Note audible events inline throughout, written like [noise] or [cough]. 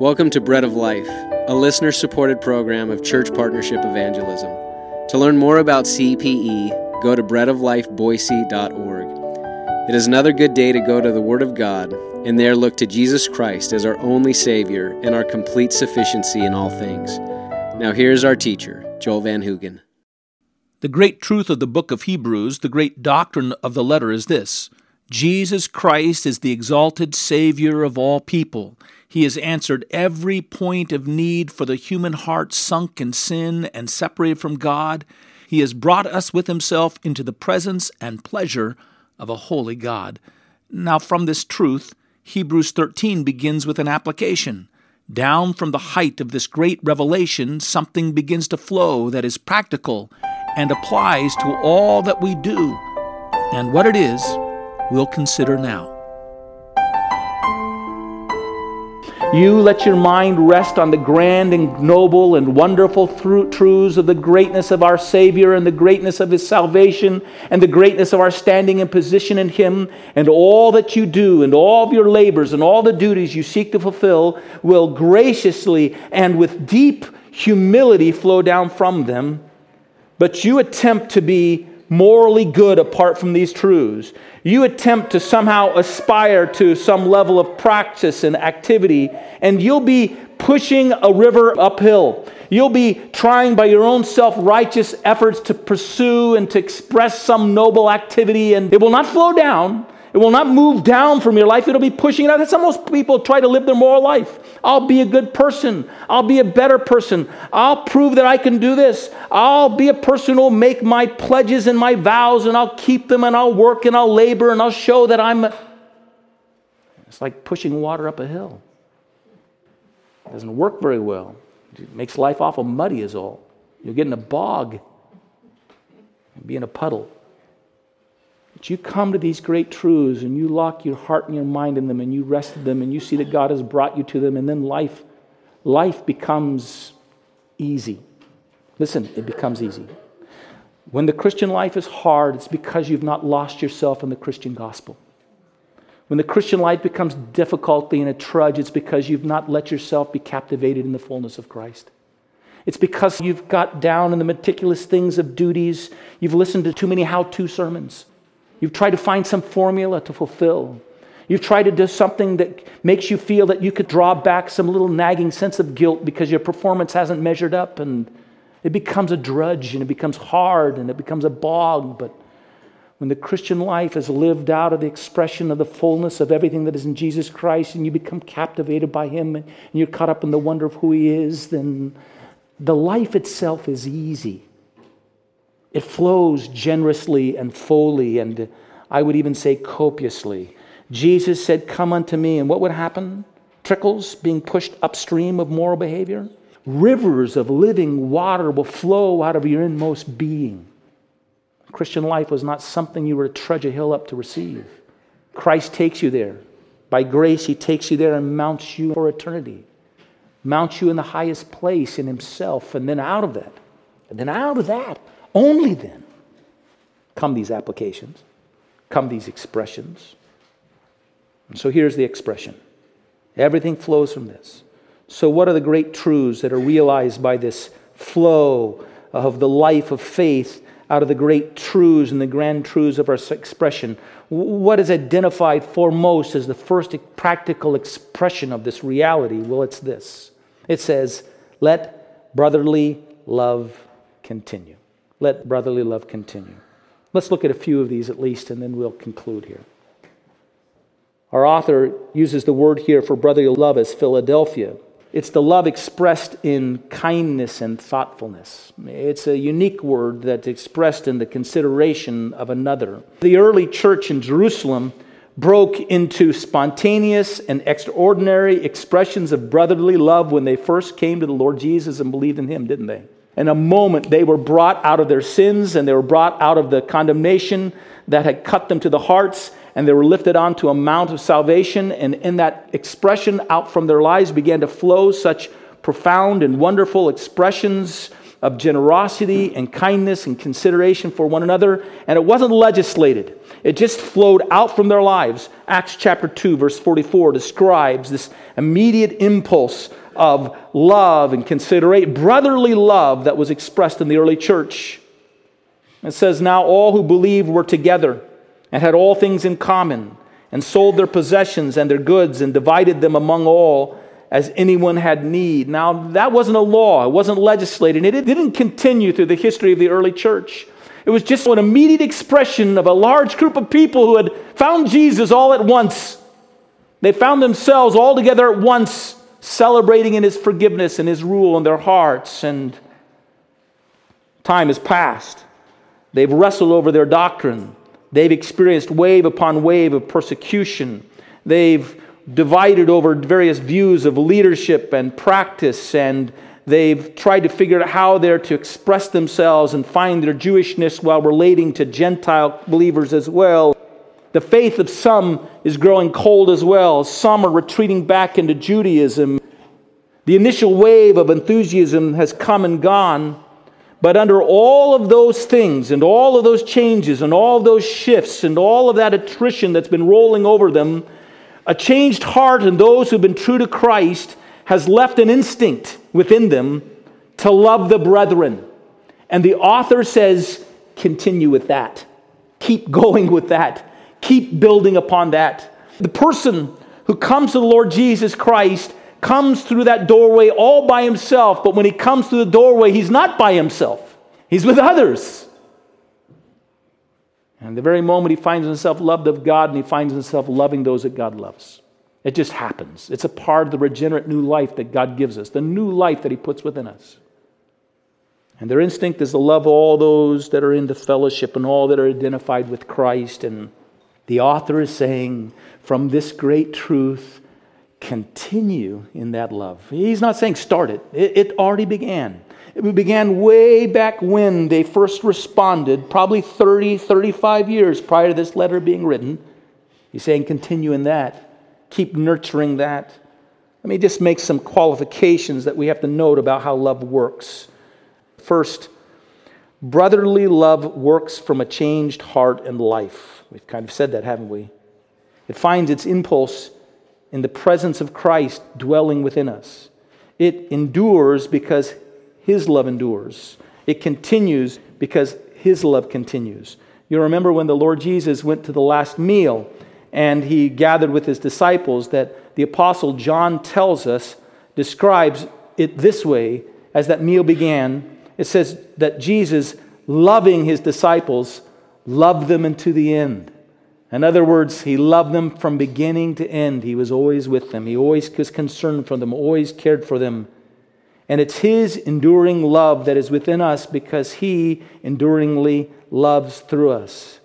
Welcome to Bread of Life, a listener supported program of Church Partnership Evangelism. To learn more about CPE, go to breadoflifeboise.org. It is another good day to go to the Word of God and there look to Jesus Christ as our only Savior and our complete sufficiency in all things. Now, here's our teacher, Joel Van Hoogen. The great truth of the book of Hebrews, the great doctrine of the letter is this Jesus Christ is the exalted Savior of all people. He has answered every point of need for the human heart sunk in sin and separated from God. He has brought us with Himself into the presence and pleasure of a holy God. Now, from this truth, Hebrews 13 begins with an application. Down from the height of this great revelation, something begins to flow that is practical and applies to all that we do. And what it is, we'll consider now. You let your mind rest on the grand and noble and wonderful truths of the greatness of our Savior and the greatness of His salvation and the greatness of our standing and position in Him. And all that you do and all of your labors and all the duties you seek to fulfill will graciously and with deep humility flow down from them. But you attempt to be morally good apart from these truths. You attempt to somehow aspire to some level of practice and activity, and you'll be pushing a river uphill. You'll be trying by your own self righteous efforts to pursue and to express some noble activity, and it will not flow down. It will not move down from your life. It'll be pushing it out. That's how most people try to live their moral life. I'll be a good person. I'll be a better person. I'll prove that I can do this. I'll be a person who'll make my pledges and my vows and I'll keep them and I'll work and I'll labor and I'll show that I'm. It's like pushing water up a hill. It doesn't work very well. It makes life awful muddy, is all. You'll get in a bog and be in a puddle. But you come to these great truths and you lock your heart and your mind in them and you rest in them and you see that God has brought you to them and then life life becomes easy. Listen, it becomes easy. When the Christian life is hard, it's because you've not lost yourself in the Christian gospel. When the Christian life becomes difficulty and a trudge, it's because you've not let yourself be captivated in the fullness of Christ. It's because you've got down in the meticulous things of duties. You've listened to too many how to sermons. You've tried to find some formula to fulfill. You've tried to do something that makes you feel that you could draw back some little nagging sense of guilt because your performance hasn't measured up and it becomes a drudge and it becomes hard and it becomes a bog. But when the Christian life is lived out of the expression of the fullness of everything that is in Jesus Christ and you become captivated by Him and you're caught up in the wonder of who He is, then the life itself is easy. It flows generously and fully, and I would even say copiously. Jesus said, Come unto me. And what would happen? Trickles being pushed upstream of moral behavior. Rivers of living water will flow out of your inmost being. Christian life was not something you were to trudge a hill up to receive. Christ takes you there. By grace, He takes you there and mounts you for eternity, mounts you in the highest place in Himself. And then out of that, and then out of that, only then come these applications, come these expressions. And so here's the expression everything flows from this. So, what are the great truths that are realized by this flow of the life of faith out of the great truths and the grand truths of our expression? What is identified foremost as the first practical expression of this reality? Well, it's this it says, Let brotherly love continue let brotherly love continue. Let's look at a few of these at least, and then we'll conclude here. Our author uses the word here for brotherly love as Philadelphia. It's the love expressed in kindness and thoughtfulness. It's a unique word that's expressed in the consideration of another. The early church in Jerusalem broke into spontaneous and extraordinary expressions of brotherly love when they first came to the Lord Jesus and believed in Him, didn't they? In a moment, they were brought out of their sins and they were brought out of the condemnation that had cut them to the hearts, and they were lifted onto a mount of salvation. And in that expression, out from their lives began to flow such profound and wonderful expressions of generosity and kindness and consideration for one another, and it wasn't legislated. It just flowed out from their lives. Acts chapter 2, verse 44 describes this immediate impulse of love and considerate brotherly love that was expressed in the early church. It says, Now all who believed were together and had all things in common, and sold their possessions and their goods and divided them among all as anyone had need. Now, that wasn't a law, it wasn't legislated, it didn't continue through the history of the early church. It was just an immediate expression of a large group of people who had found Jesus all at once. They found themselves all together at once, celebrating in his forgiveness and his rule in their hearts. And time has passed. They've wrestled over their doctrine. They've experienced wave upon wave of persecution. They've divided over various views of leadership and practice, and they've tried to figure out how they're to express themselves and find their Jewishness while relating to Gentile believers as well. The faith of some is growing cold as well. Some are retreating back into Judaism. The initial wave of enthusiasm has come and gone. But under all of those things and all of those changes and all of those shifts and all of that attrition that's been rolling over them, a changed heart in those who've been true to Christ has left an instinct within them to love the brethren. And the author says, continue with that. Keep [laughs] going with that. Keep building upon that. The person who comes to the Lord Jesus Christ comes through that doorway all by himself, but when he comes through the doorway, he's not by himself, he's with others. And the very moment he finds himself loved of God and he finds himself loving those that God loves. It just happens. It's a part of the regenerate new life that God gives us, the new life that he puts within us. And their instinct is to love all those that are in the fellowship and all that are identified with Christ. And the author is saying, from this great truth, continue in that love. He's not saying start it, it, already began. It began way back when they first responded, probably 30, 35 years prior to this letter being written. He's saying continue in that, keep nurturing that. Let me just make some qualifications that we have to note about how love works. First, brotherly love works from a changed heart and life. We've kind of said that, haven't we? It finds its impulse in the presence of Christ dwelling within us. It endures because His love endures. It continues because His love continues. You remember when the Lord Jesus went to the last meal and he gathered with his disciples, that the Apostle John tells us, describes it this way as that meal began. It says that Jesus, loving his disciples, loved them unto the end. In other words, he loved them from beginning to end. He was always with them. He always was concerned for them, always cared for them. And it's his enduring love that is within us because he enduringly loves through us.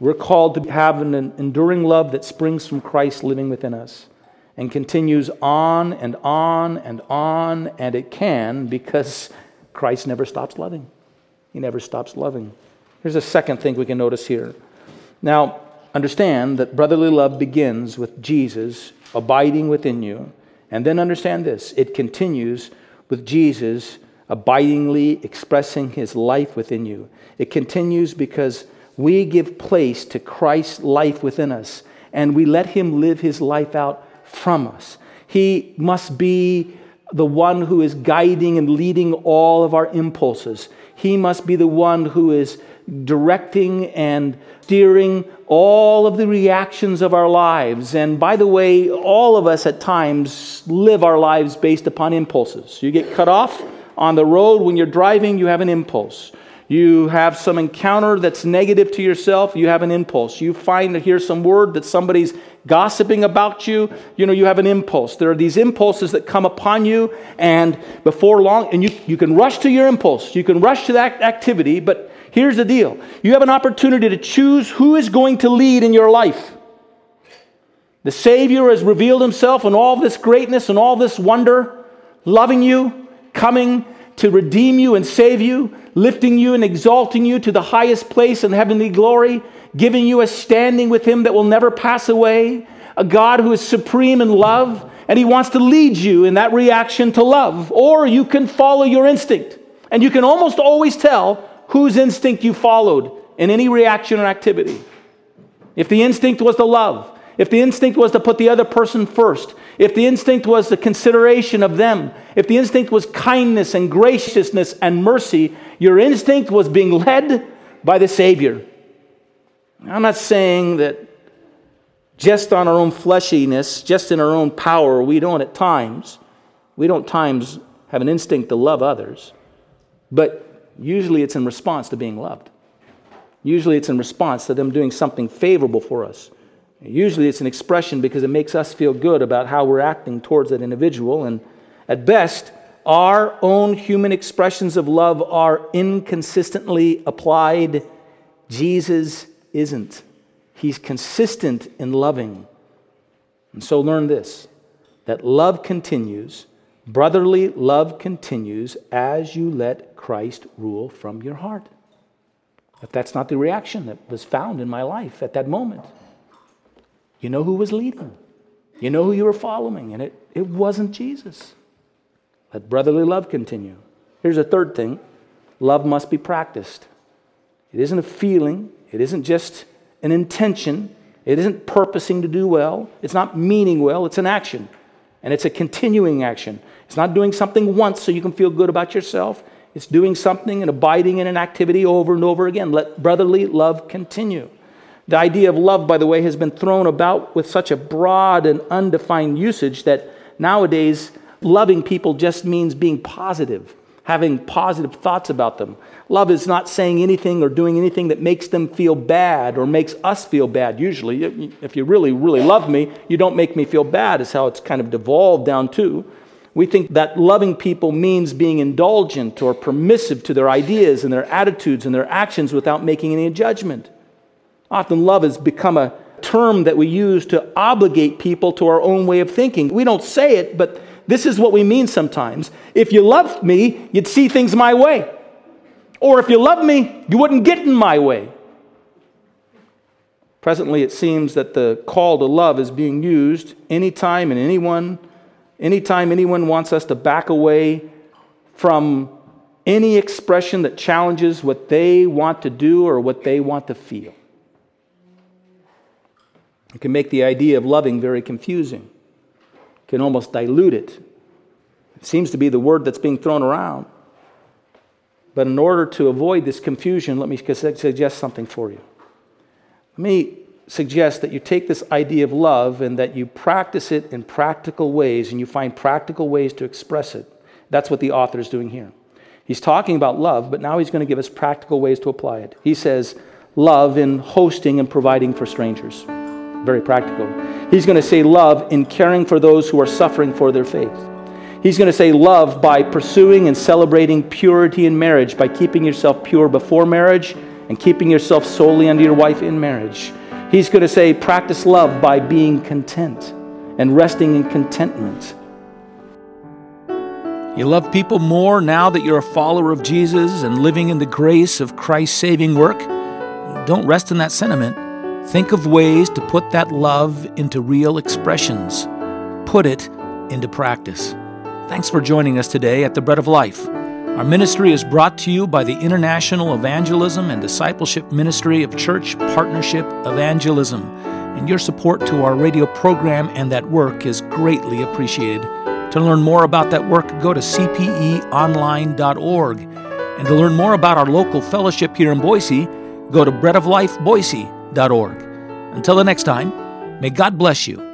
We're called to have an enduring love that springs from Christ living within us and continues on and on and on, and it can because Christ never stops loving. He never stops loving. Here's a second thing we can notice here. Now, understand that brotherly love begins with Jesus abiding within you. And then understand this it continues with Jesus abidingly expressing his life within you. It continues because we give place to Christ's life within us and we let him live his life out from us. He must be the one who is guiding and leading all of our impulses. He must be the one who is directing and steering all of the reactions of our lives. And by the way, all of us at times live our lives based upon impulses. You get cut off on the road when you're driving, you have an impulse. You have some encounter that's negative to yourself, you have an impulse. You find to hear some word that somebody's gossiping about you, you know, you have an impulse. There are these impulses that come upon you, and before long, and you, you can rush to your impulse, you can rush to that activity, but Here's the deal you have an opportunity to choose who is going to lead in your life. The Savior has revealed himself in all this greatness and all this wonder, loving you, coming to redeem you and save you, lifting you and exalting you to the highest place in heavenly glory, giving you a standing with Him that will never pass away, a God who is supreme in love, and He wants to lead you in that reaction to love. Or you can follow your instinct And you can almost always tell whose instinct you followed in any reaction or activity. If the instinct was to love, if the instinct was to put the other person first, if the instinct was the consideration of them, if the instinct was kindness and graciousness and mercy, your instinct was being led by the Savior. I'm not saying that just on our own fleshiness, just in our own power, we don't at times, we don't times have an instinct to love others, but usually it's in response to being loved. Usually it's in response to them doing something favorable for us. Usually it's an expression because it makes us feel good about how we're acting towards that individual. And at best, our own human expressions of love are inconsistently applied. Jesus isn't. He's consistent in loving. And so learn this that love continues, brotherly love continues as you let Christ rule from your heart. But that's not the reaction that was found in my life at that moment. You know who was leading. You know who you were following, and it, it wasn't Jesus. Let brotherly love continue. Here's a third thing love must be practiced. It isn't a feeling, it isn't just an intention, it isn't purposing to do well, it's not meaning well, it's an action. And it's a continuing action. It's not doing something once so you can feel good about yourself. It's doing something and abiding in an activity over and over again. Let brotherly love continue. The idea of love, by the way, has been thrown about with such a broad and undefined usage that nowadays loving people just means being positive, having positive thoughts about them. Love is not saying anything or doing anything that makes them feel bad or makes us feel bad. Usually, if you really, really love me, you don't make me feel bad, is how it's kind of devolved down to. We think that loving people means being indulgent or permissive to their ideas and their attitudes and their actions without making any judgment. Often, love has become a term that we use to obligate people to our own way of thinking. We don't say it, but this is what we mean sometimes. If you loved me, you'd see things my way. Or if you loved me, you wouldn't get in my way. Presently, it seems that the call to love is being used anytime and anyone, anytime anyone wants us to back away from any expression that challenges what they want to do or what they want to feel. It can make the idea of loving very confusing, it can almost dilute it. It seems to be the word that's being thrown around. But in order to avoid this confusion, let me suggest something for you. Let me suggest that you take this idea of love and that you practice it in practical ways and you find practical ways to express it. That's what the author is doing here. He's talking about love, but now he's going to give us practical ways to apply it. He says, love in hosting and providing for strangers very practical. He's going to say love in caring for those who are suffering for their faith. He's going to say love by pursuing and celebrating purity in marriage, by keeping yourself pure before marriage and keeping yourself solely under your wife in marriage. He's going to say practice love by being content and resting in contentment. You love people more now that you're a follower of Jesus and living in the grace of Christ's saving work? Don't rest in that sentiment. Think of ways to put that love into real expressions. Put it into practice. Thanks for joining us today at the Bread of Life. Our ministry is brought to you by the International Evangelism and Discipleship Ministry of Church Partnership Evangelism, and your support to our radio program and that work is greatly appreciated. To learn more about that work, go to cpeonline.org. And to learn more about our local fellowship here in Boise, go to Until the next time, may God bless you